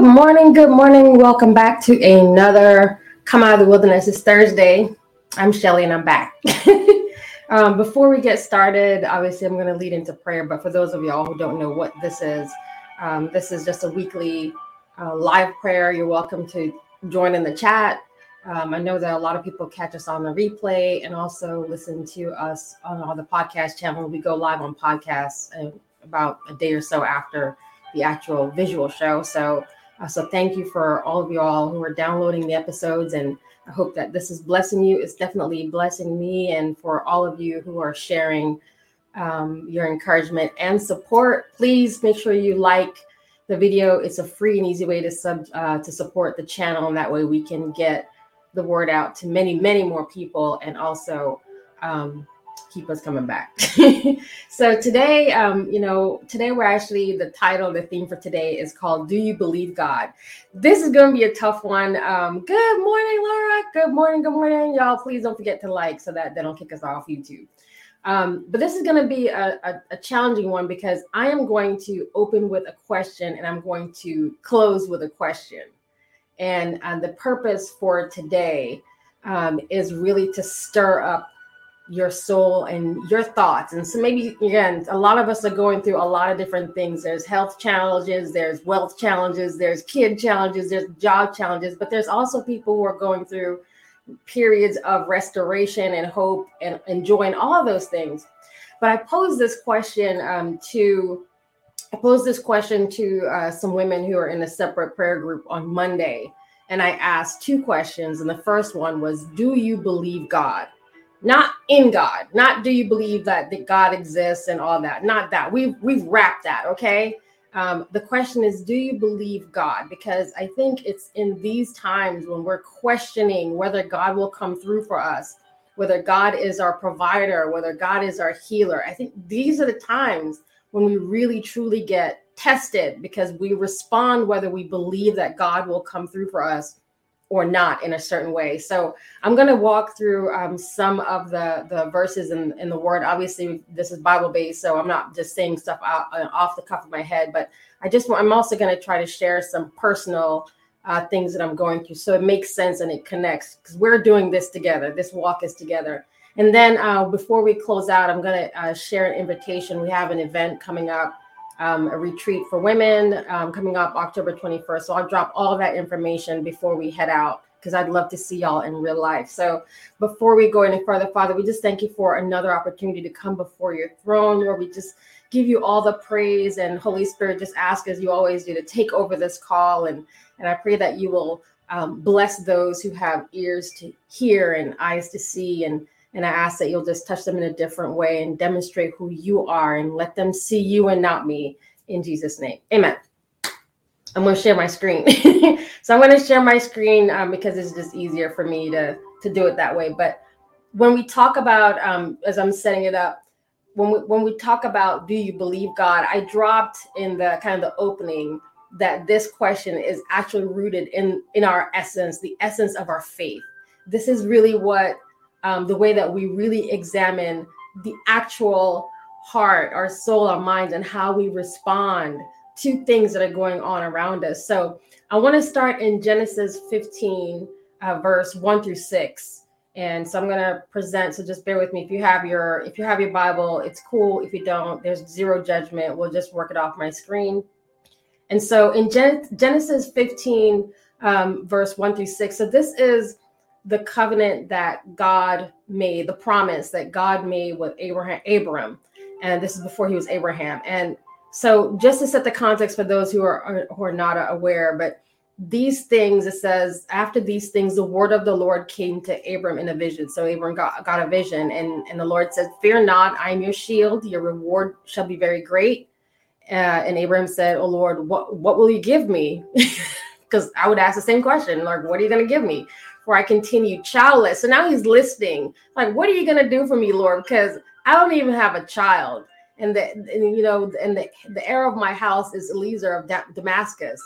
Good morning, good morning. Welcome back to another Come Out of the Wilderness. It's Thursday. I'm Shelly and I'm back. um, before we get started, obviously, I'm going to lead into prayer. But for those of y'all who don't know what this is, um, this is just a weekly uh, live prayer. You're welcome to join in the chat. Um, I know that a lot of people catch us on the replay and also listen to us on all the podcast channel. We go live on podcasts uh, about a day or so after the actual visual show. So, uh, so thank you for all of you all who are downloading the episodes, and I hope that this is blessing you. It's definitely blessing me, and for all of you who are sharing um, your encouragement and support, please make sure you like the video. It's a free and easy way to sub uh, to support the channel, and that way we can get the word out to many, many more people, and also um, keep us coming back. so today, um, you know, today we're actually the title, the theme for today is called "Do You Believe God?" This is going to be a tough one. Um, good morning, Laura. Good morning. Good morning, y'all. Please don't forget to like so that they don't kick us off YouTube. Um, but this is going to be a, a, a, challenging one because I am going to open with a question and I'm going to close with a question. And, and the purpose for today um, is really to stir up your soul and your thoughts. And so maybe again, a lot of us are going through a lot of different things. There's health challenges, there's wealth challenges, there's kid challenges, there's job challenges, but there's also people who are going through periods of restoration and hope and enjoying all of those things. But I posed this question um, to I posed this question to uh, some women who are in a separate prayer group on Monday, and I asked two questions. And the first one was, "Do you believe God?" Not in God, not do you believe that, that God exists and all that, not that. We've we've wrapped that, okay? Um, the question is, do you believe God? Because I think it's in these times when we're questioning whether God will come through for us, whether God is our provider, whether God is our healer. I think these are the times when we really truly get tested because we respond whether we believe that God will come through for us or not in a certain way. So I'm going to walk through um, some of the the verses in, in the Word. Obviously, this is Bible based, so I'm not just saying stuff out, uh, off the cuff of my head. But I just I'm also going to try to share some personal uh, things that I'm going through, so it makes sense and it connects because we're doing this together. This walk is together. And then uh, before we close out, I'm going to uh, share an invitation. We have an event coming up um, a retreat for women um, coming up October 21st. So I'll drop all that information before we head out because I'd love to see y'all in real life. So before we go any further, Father, we just thank you for another opportunity to come before your throne, where we just give you all the praise and Holy Spirit just ask as you always do to take over this call and and I pray that you will um, bless those who have ears to hear and eyes to see and and I ask that you'll just touch them in a different way and demonstrate who you are and let them see you and not me in Jesus' name. Amen. I'm going to share my screen. so I'm going to share my screen um, because it's just easier for me to, to do it that way. But when we talk about, um, as I'm setting it up, when we, when we talk about do you believe God, I dropped in the kind of the opening that this question is actually rooted in in our essence, the essence of our faith. This is really what um, the way that we really examine the actual heart, our soul, our minds, and how we respond to things that are going on around us. So I want to start in Genesis 15, uh, verse 1 through 6. And so I'm going to present. So just bear with me. If you have your if you have your Bible, it's cool. If you don't, there's zero judgment. We'll just work it off my screen. And so in Gen- Genesis 15, um, verse 1 through 6. So this is the covenant that God made, the promise that God made with Abraham, Abram, and this is before he was Abraham. And so, just to set the context for those who are who are not aware, but these things it says after these things the word of the lord came to abram in a vision. So abram got, got a vision and and the lord said fear not i am your shield. Your reward shall be very great. Uh, and abram said oh lord what what will you give me? Because i would ask the same question like what are you going to give me for I continue childless. So now he's listening. Like, what are you going to do for me, Lord? Because I don't even have a child. And the, and, you know, and the, the heir of my house is Eliezer of Damascus.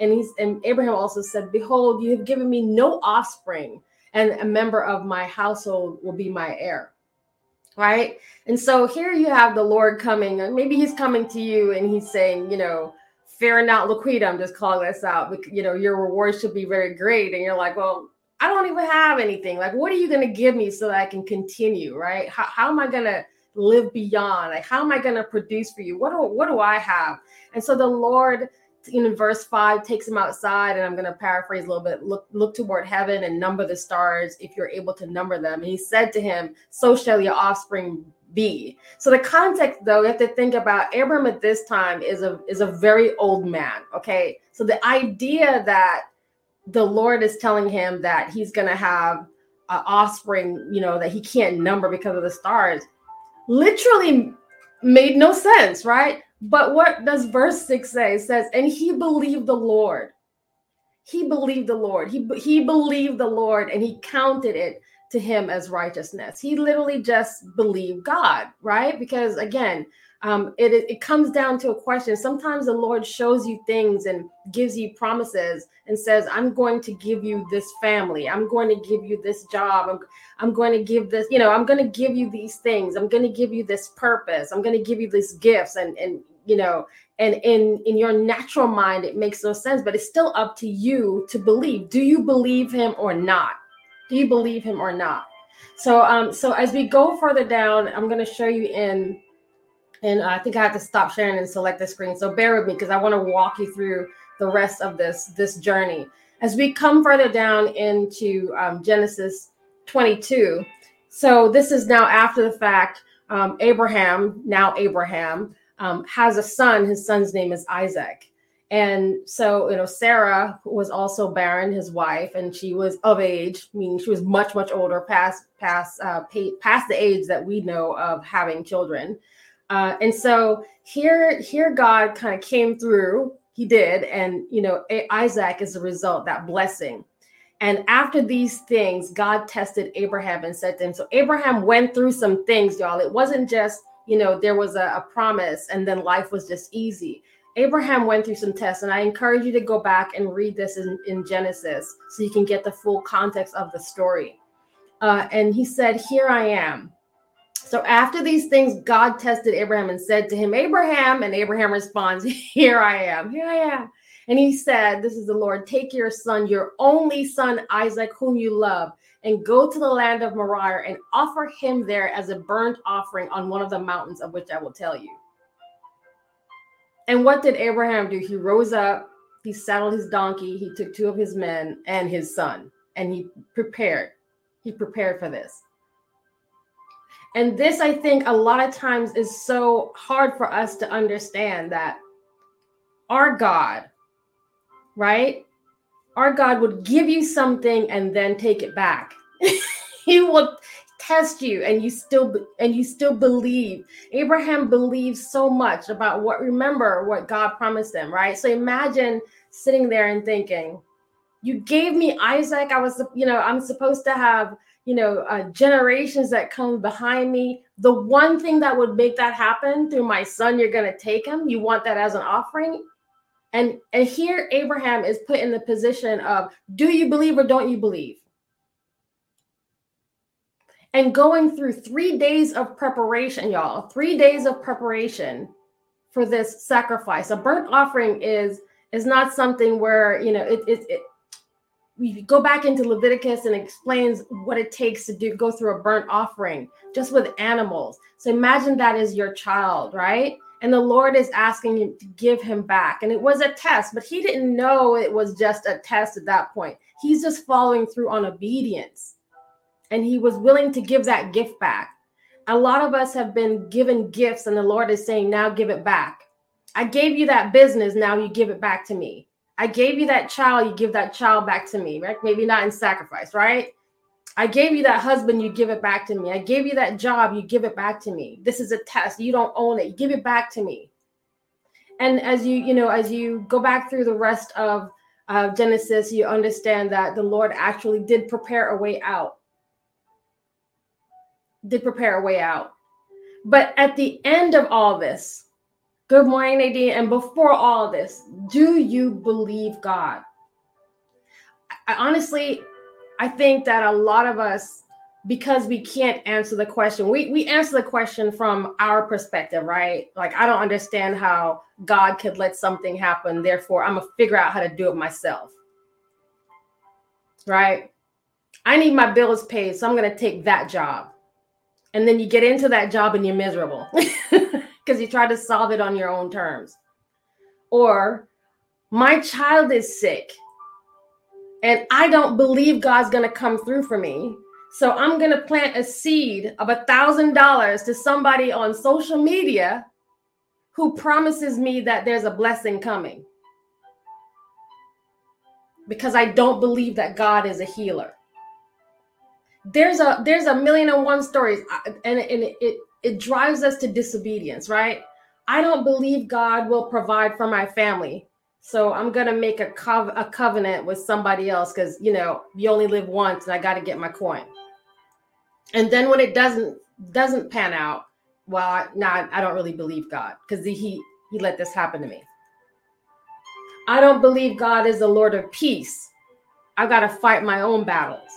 And he's and Abraham also said, Behold, you have given me no offspring, and a member of my household will be my heir. Right. And so here you have the Lord coming, and maybe he's coming to you and he's saying, you know, fear not, Laquita. I'm just calling this out. You know, your reward should be very great. And you're like, well, I don't even have anything. Like, what are you going to give me so that I can continue? Right? How, how am I going to live beyond? Like, how am I going to produce for you? What do, what do I have? And so the Lord, in verse five, takes him outside, and I'm going to paraphrase a little bit. Look, look toward heaven and number the stars if you're able to number them. And he said to him, "So shall your offspring be." So the context, though, you have to think about Abram at this time is a is a very old man. Okay, so the idea that the Lord is telling him that he's going to have an offspring, you know, that he can't number because of the stars, literally made no sense, right? But what does verse 6 say? It says, and he believed the Lord. He believed the Lord. He, he believed the Lord and he counted it to him as righteousness. He literally just believed God, right? Because again, um, it, it comes down to a question. Sometimes the Lord shows you things and gives you promises and says, I'm going to give you this family. I'm going to give you this job. I'm, I'm going to give this, you know, I'm going to give you these things. I'm going to give you this purpose. I'm going to give you these gifts. And, and, you know, and in, in your natural mind, it makes no sense, but it's still up to you to believe. Do you believe him or not? Do you believe him or not? So, um, so as we go further down, I'm going to show you in and I think I have to stop sharing and select the screen. So bear with me because I want to walk you through the rest of this this journey. As we come further down into um, Genesis 22, so this is now after the fact. Um, Abraham, now Abraham, um, has a son. His son's name is Isaac. And so, you know, Sarah was also barren, his wife, and she was of age, meaning she was much, much older, past past uh, past the age that we know of having children. Uh, and so here, here God kind of came through. He did, and you know, Isaac is the result, that blessing. And after these things, God tested Abraham and said to him, So Abraham went through some things, y'all. It wasn't just, you know, there was a, a promise and then life was just easy. Abraham went through some tests, and I encourage you to go back and read this in, in Genesis so you can get the full context of the story. Uh, and he said, Here I am. So after these things, God tested Abraham and said to him, Abraham, and Abraham responds, Here I am, here I am. And he said, This is the Lord, take your son, your only son, Isaac, whom you love, and go to the land of Moriah and offer him there as a burnt offering on one of the mountains of which I will tell you. And what did Abraham do? He rose up, he saddled his donkey, he took two of his men and his son, and he prepared. He prepared for this. And this, I think, a lot of times is so hard for us to understand that our God, right? Our God would give you something and then take it back. he will test you and you still and you still believe. Abraham believes so much about what remember what God promised him, right? So imagine sitting there and thinking, you gave me Isaac. I was, you know, I'm supposed to have you know, uh, generations that come behind me. The one thing that would make that happen through my son, you're going to take him. You want that as an offering. And, and here Abraham is put in the position of do you believe or don't you believe? And going through three days of preparation, y'all, three days of preparation for this sacrifice. A burnt offering is is not something where you know it, it, it we go back into Leviticus and explains what it takes to do go through a burnt offering just with animals. So imagine that is your child, right? And the Lord is asking you to give him back. And it was a test, but he didn't know it was just a test at that point. He's just following through on obedience. And he was willing to give that gift back. A lot of us have been given gifts, and the Lord is saying, Now give it back. I gave you that business, now you give it back to me. I gave you that child, you give that child back to me, right? Maybe not in sacrifice, right? I gave you that husband, you give it back to me. I gave you that job, you give it back to me. This is a test. You don't own it. Give it back to me. And as you, you know, as you go back through the rest of uh, Genesis, you understand that the Lord actually did prepare a way out. Did prepare a way out. But at the end of all this, Good morning, Nadine. And before all this, do you believe God? I, honestly, I think that a lot of us because we can't answer the question. We we answer the question from our perspective, right? Like I don't understand how God could let something happen. Therefore, I'm gonna figure out how to do it myself. Right? I need my bills paid, so I'm gonna take that job. And then you get into that job and you're miserable because you try to solve it on your own terms. Or my child is sick and I don't believe God's gonna come through for me so I'm going to plant a seed of a thousand dollars to somebody on social media who promises me that there's a blessing coming. Because I don't believe that God is a healer. There's a there's a million and one stories uh, and, and it, it, drives us to disobedience, right? I don't believe God will provide for my family. So I'm gonna make a, cov- a covenant with somebody else because you know you only live once, and I got to get my coin and then when it doesn't doesn't pan out well now i don't really believe god because he he let this happen to me i don't believe god is the lord of peace i've got to fight my own battles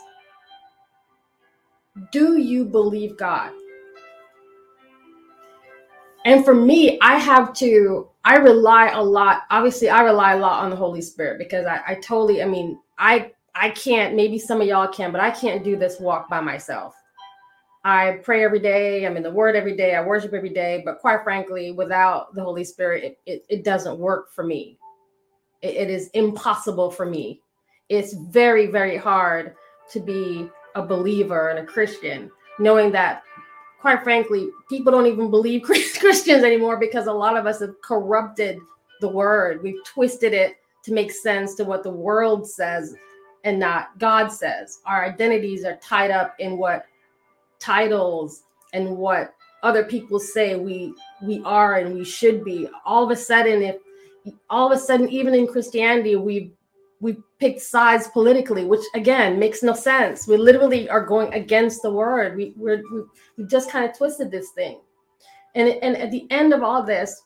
do you believe god and for me i have to i rely a lot obviously i rely a lot on the holy spirit because i, I totally i mean i i can't maybe some of y'all can but i can't do this walk by myself I pray every day. I'm in the Word every day. I worship every day. But quite frankly, without the Holy Spirit, it, it, it doesn't work for me. It, it is impossible for me. It's very, very hard to be a believer and a Christian, knowing that, quite frankly, people don't even believe Christians anymore because a lot of us have corrupted the Word. We've twisted it to make sense to what the world says and not God says. Our identities are tied up in what titles and what other people say we we are and we should be all of a sudden if all of a sudden even in christianity we we picked sides politically which again makes no sense. We literally are going against the word. We we, we just kind of twisted this thing. And and at the end of all this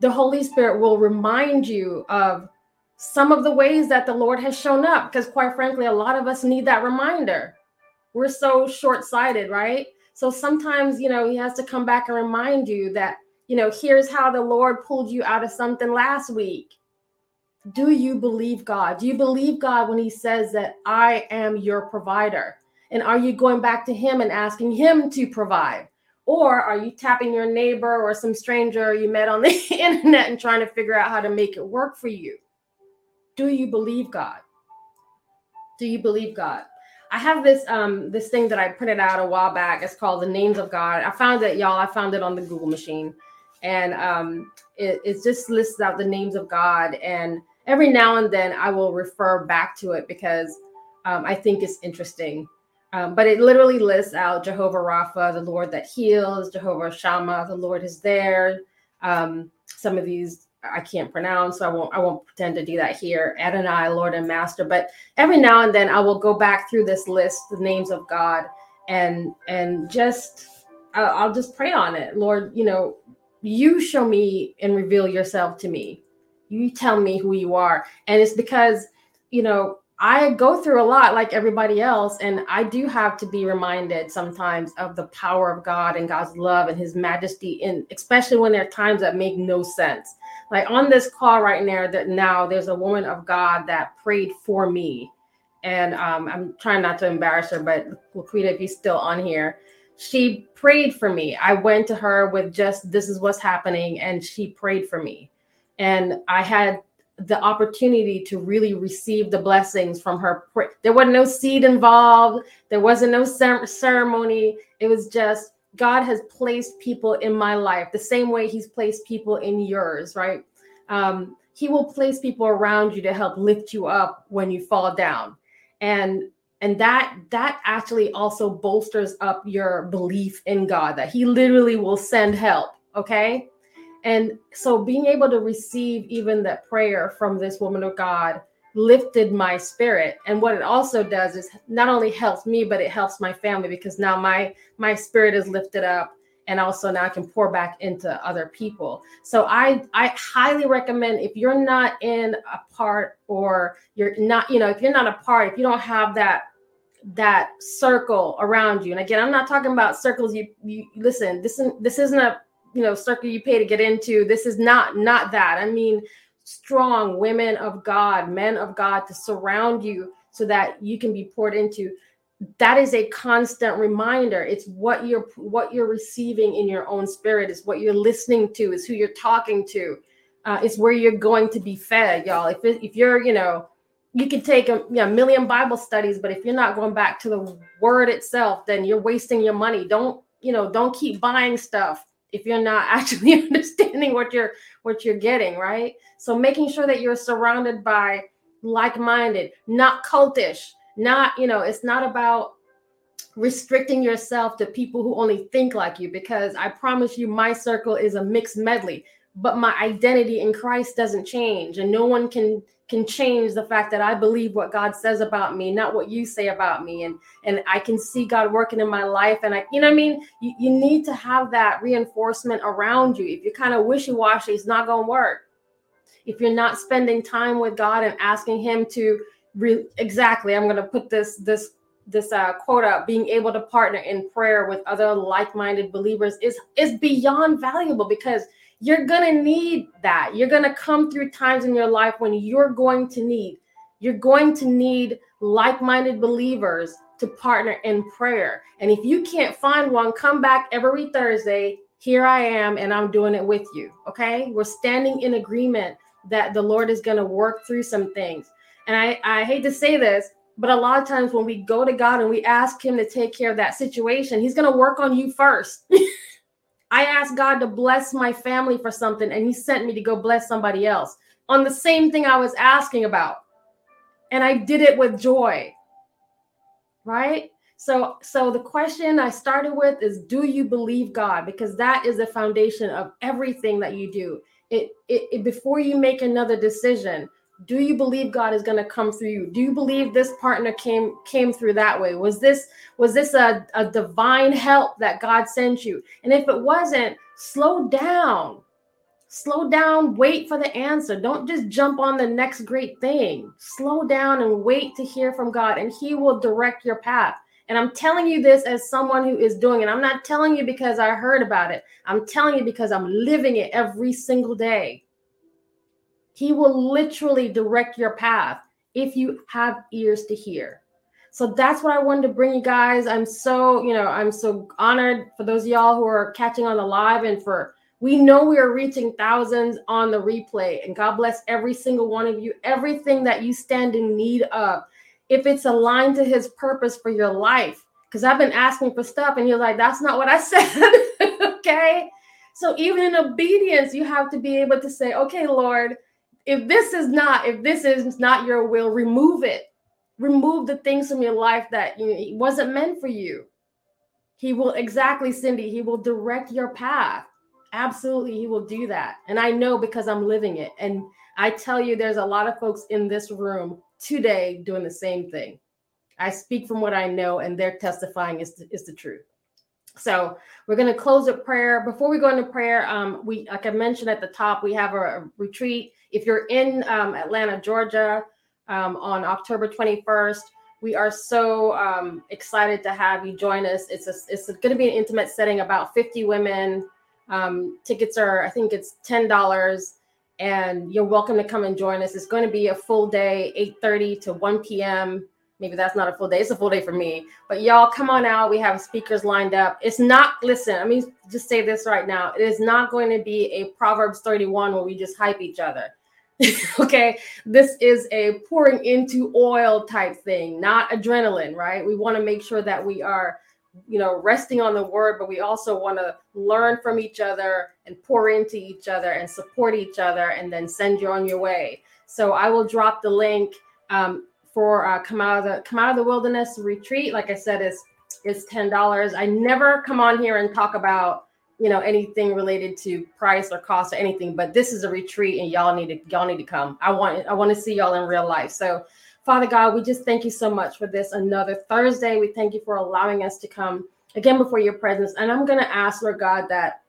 the holy spirit will remind you of some of the ways that the lord has shown up because quite frankly a lot of us need that reminder. We're so short-sighted right? So sometimes you know he has to come back and remind you that you know here's how the lord pulled you out of something last week do you believe god do you believe god when he says that i am your provider and are you going back to him and asking him to provide or are you tapping your neighbor or some stranger you met on the internet and trying to figure out how to make it work for you do you believe god do you believe god I have this um this thing that I printed out a while back. It's called the Names of God. I found it, y'all. I found it on the Google machine, and um, it, it just lists out the names of God. And every now and then, I will refer back to it because um, I think it's interesting. Um, but it literally lists out Jehovah Rapha, the Lord that heals, Jehovah Shammah, the Lord is there. Um, some of these I can't pronounce, so I won't I won't pretend to do that here. Adonai, Lord and Master. But every now and then I will go back through this list, the names of God, and and just I'll just pray on it. Lord, you know, you show me and reveal yourself to me. You tell me who you are. And it's because, you know, I go through a lot like everybody else, and I do have to be reminded sometimes of the power of God and God's love and His majesty, and especially when there are times that make no sense. Like on this call right now, that now there's a woman of God that prayed for me, and um, I'm trying not to embarrass her, but Laquita, if you're still on here, she prayed for me. I went to her with just this is what's happening, and she prayed for me, and I had the opportunity to really receive the blessings from her. There wasn't no seed involved. There wasn't no ceremony. It was just God has placed people in my life the same way He's placed people in yours, right? Um, he will place people around you to help lift you up when you fall down, and and that that actually also bolsters up your belief in God that He literally will send help. Okay, and so being able to receive even that prayer from this woman of God lifted my spirit. And what it also does is not only helps me, but it helps my family because now my my spirit is lifted up and also now I can pour back into other people. So I I highly recommend if you're not in a part or you're not, you know, if you're not a part, if you don't have that that circle around you. And again, I'm not talking about circles you you listen, this isn't this isn't a you know circle you pay to get into. This is not not that. I mean strong women of God, men of God to surround you so that you can be poured into. That is a constant reminder. It's what you're what you're receiving in your own spirit. Is what you're listening to. Is who you're talking to. Uh, it's where you're going to be fed, y'all. If it, if you're you know you can take a you know, million Bible studies, but if you're not going back to the word itself, then you're wasting your money. Don't, you know, don't keep buying stuff if you're not actually understanding what you're what you're getting, right? So making sure that you're surrounded by like-minded, not cultish, not, you know, it's not about restricting yourself to people who only think like you because I promise you my circle is a mixed medley, but my identity in Christ doesn't change and no one can can change the fact that I believe what God says about me, not what you say about me. And and I can see God working in my life. And I, you know I mean? You, you need to have that reinforcement around you. If you're kind of wishy-washy, it's not gonna work. If you're not spending time with God and asking Him to re- exactly, I'm gonna put this this this uh, quote out being able to partner in prayer with other like-minded believers is is beyond valuable because you're going to need that. You're going to come through times in your life when you're going to need, you're going to need like minded believers to partner in prayer. And if you can't find one, come back every Thursday. Here I am, and I'm doing it with you. Okay. We're standing in agreement that the Lord is going to work through some things. And I, I hate to say this, but a lot of times when we go to God and we ask Him to take care of that situation, He's going to work on you first. I asked God to bless my family for something, and He sent me to go bless somebody else on the same thing I was asking about. And I did it with joy. Right? So, so the question I started with is do you believe God? Because that is the foundation of everything that you do. It, it, it before you make another decision, do you believe god is going to come through you? Do you believe this partner came came through that way? Was this was this a, a divine help that god sent you? And if it wasn't slow down. Slow down wait for the answer. Don't just jump on the next great thing. Slow down and wait to hear from god and he will direct your path. And i'm telling you this as someone who is doing it. I'm not telling you because i heard about it. I'm telling you because i'm living it every single day he will literally direct your path if you have ears to hear. So that's what I wanted to bring you guys. I'm so, you know, I'm so honored for those of y'all who are catching on the live and for we know we are reaching thousands on the replay. And God bless every single one of you, everything that you stand in need of. If it's aligned to his purpose for your life, because I've been asking for stuff and you're like, that's not what I said. okay. So even in obedience, you have to be able to say, okay, Lord, if this is not if this is not your will remove it. Remove the things from your life that you wasn't meant for you. He will exactly cindy he will direct your path. Absolutely he will do that. And i know because i'm living it. And i tell you there's a lot of folks in this room today doing the same thing. I speak from what i know and they're testifying is, is the truth. So we're going to close with prayer. Before we go into prayer, um, we like I mentioned at the top, we have a, a retreat. If you're in um, Atlanta, Georgia, um, on October 21st, we are so um, excited to have you join us. It's a, it's going to be an intimate setting, about 50 women. Um, tickets are, I think it's ten dollars, and you're welcome to come and join us. It's going to be a full day, 8:30 to 1 p.m maybe that's not a full day. It's a full day for me. But y'all, come on out. We have speakers lined up. It's not, listen, I mean, just say this right now. It is not going to be a Proverbs 31 where we just hype each other. okay. This is a pouring into oil type thing, not adrenaline, right? We want to make sure that we are, you know, resting on the word, but we also want to learn from each other and pour into each other and support each other and then send you on your way. So I will drop the link. Um, for uh, come out of the come out of the wilderness retreat. Like I said, is is ten dollars. I never come on here and talk about you know anything related to price or cost or anything, but this is a retreat and y'all need to y'all need to come. I want I want to see y'all in real life. So Father God, we just thank you so much for this another Thursday. We thank you for allowing us to come again before your presence. And I'm going to ask, Lord God, that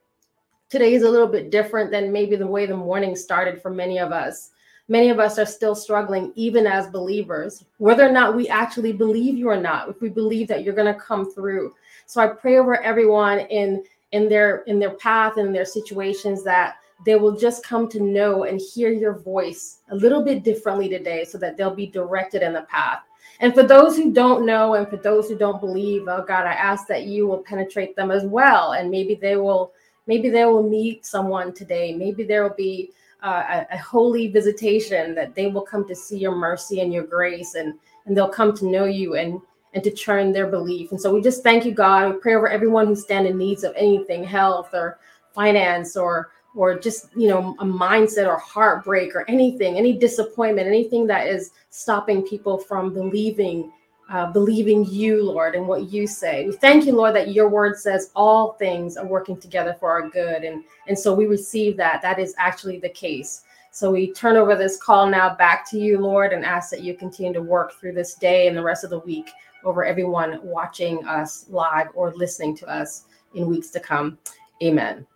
today is a little bit different than maybe the way the morning started for many of us many of us are still struggling, even as believers, whether or not we actually believe you or not, if we believe that you're going to come through. So I pray over everyone in in their in their path and their situations that they will just come to know and hear your voice a little bit differently today so that they'll be directed in the path. And for those who don't know and for those who don't believe, oh God, I ask that you will penetrate them as well. And maybe they will, maybe they will meet someone today. Maybe there will be uh, a, a, holy visitation that they will come to see your mercy and your grace and and they'll come to know you and and to turn their belief. And so we just thank you, God. We pray over everyone who stand in needs of anything, health or finance or or just you know a mindset or heartbreak or anything any disappointment anything that is stopping people from believing uh, believing you lord and what you say. We thank you lord that your word says all things are working together for our good. And and so we receive that. That is actually the case. So we turn over this call now back to you lord and ask that you continue to work through this day and the rest of the week over everyone watching us live or listening to us in weeks to come amen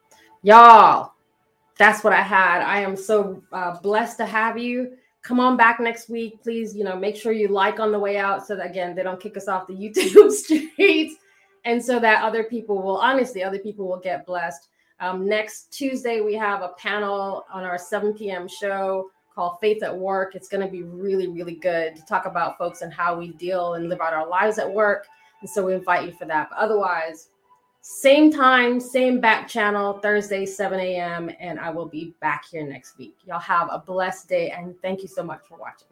y'all that's what I had. I am so uh, blessed to have you. Come on back next week, please. You know, make sure you like on the way out so that again they don't kick us off the YouTube streets, and so that other people will honestly, other people will get blessed. Um, next Tuesday we have a panel on our 7 p.m. show called Faith at Work. It's going to be really, really good to talk about folks and how we deal and live out our lives at work. And so we invite you for that. But otherwise, same time, same back channel, Thursday, 7 a.m. And I will be back here next week. Y'all have a blessed day and thank you so much for watching.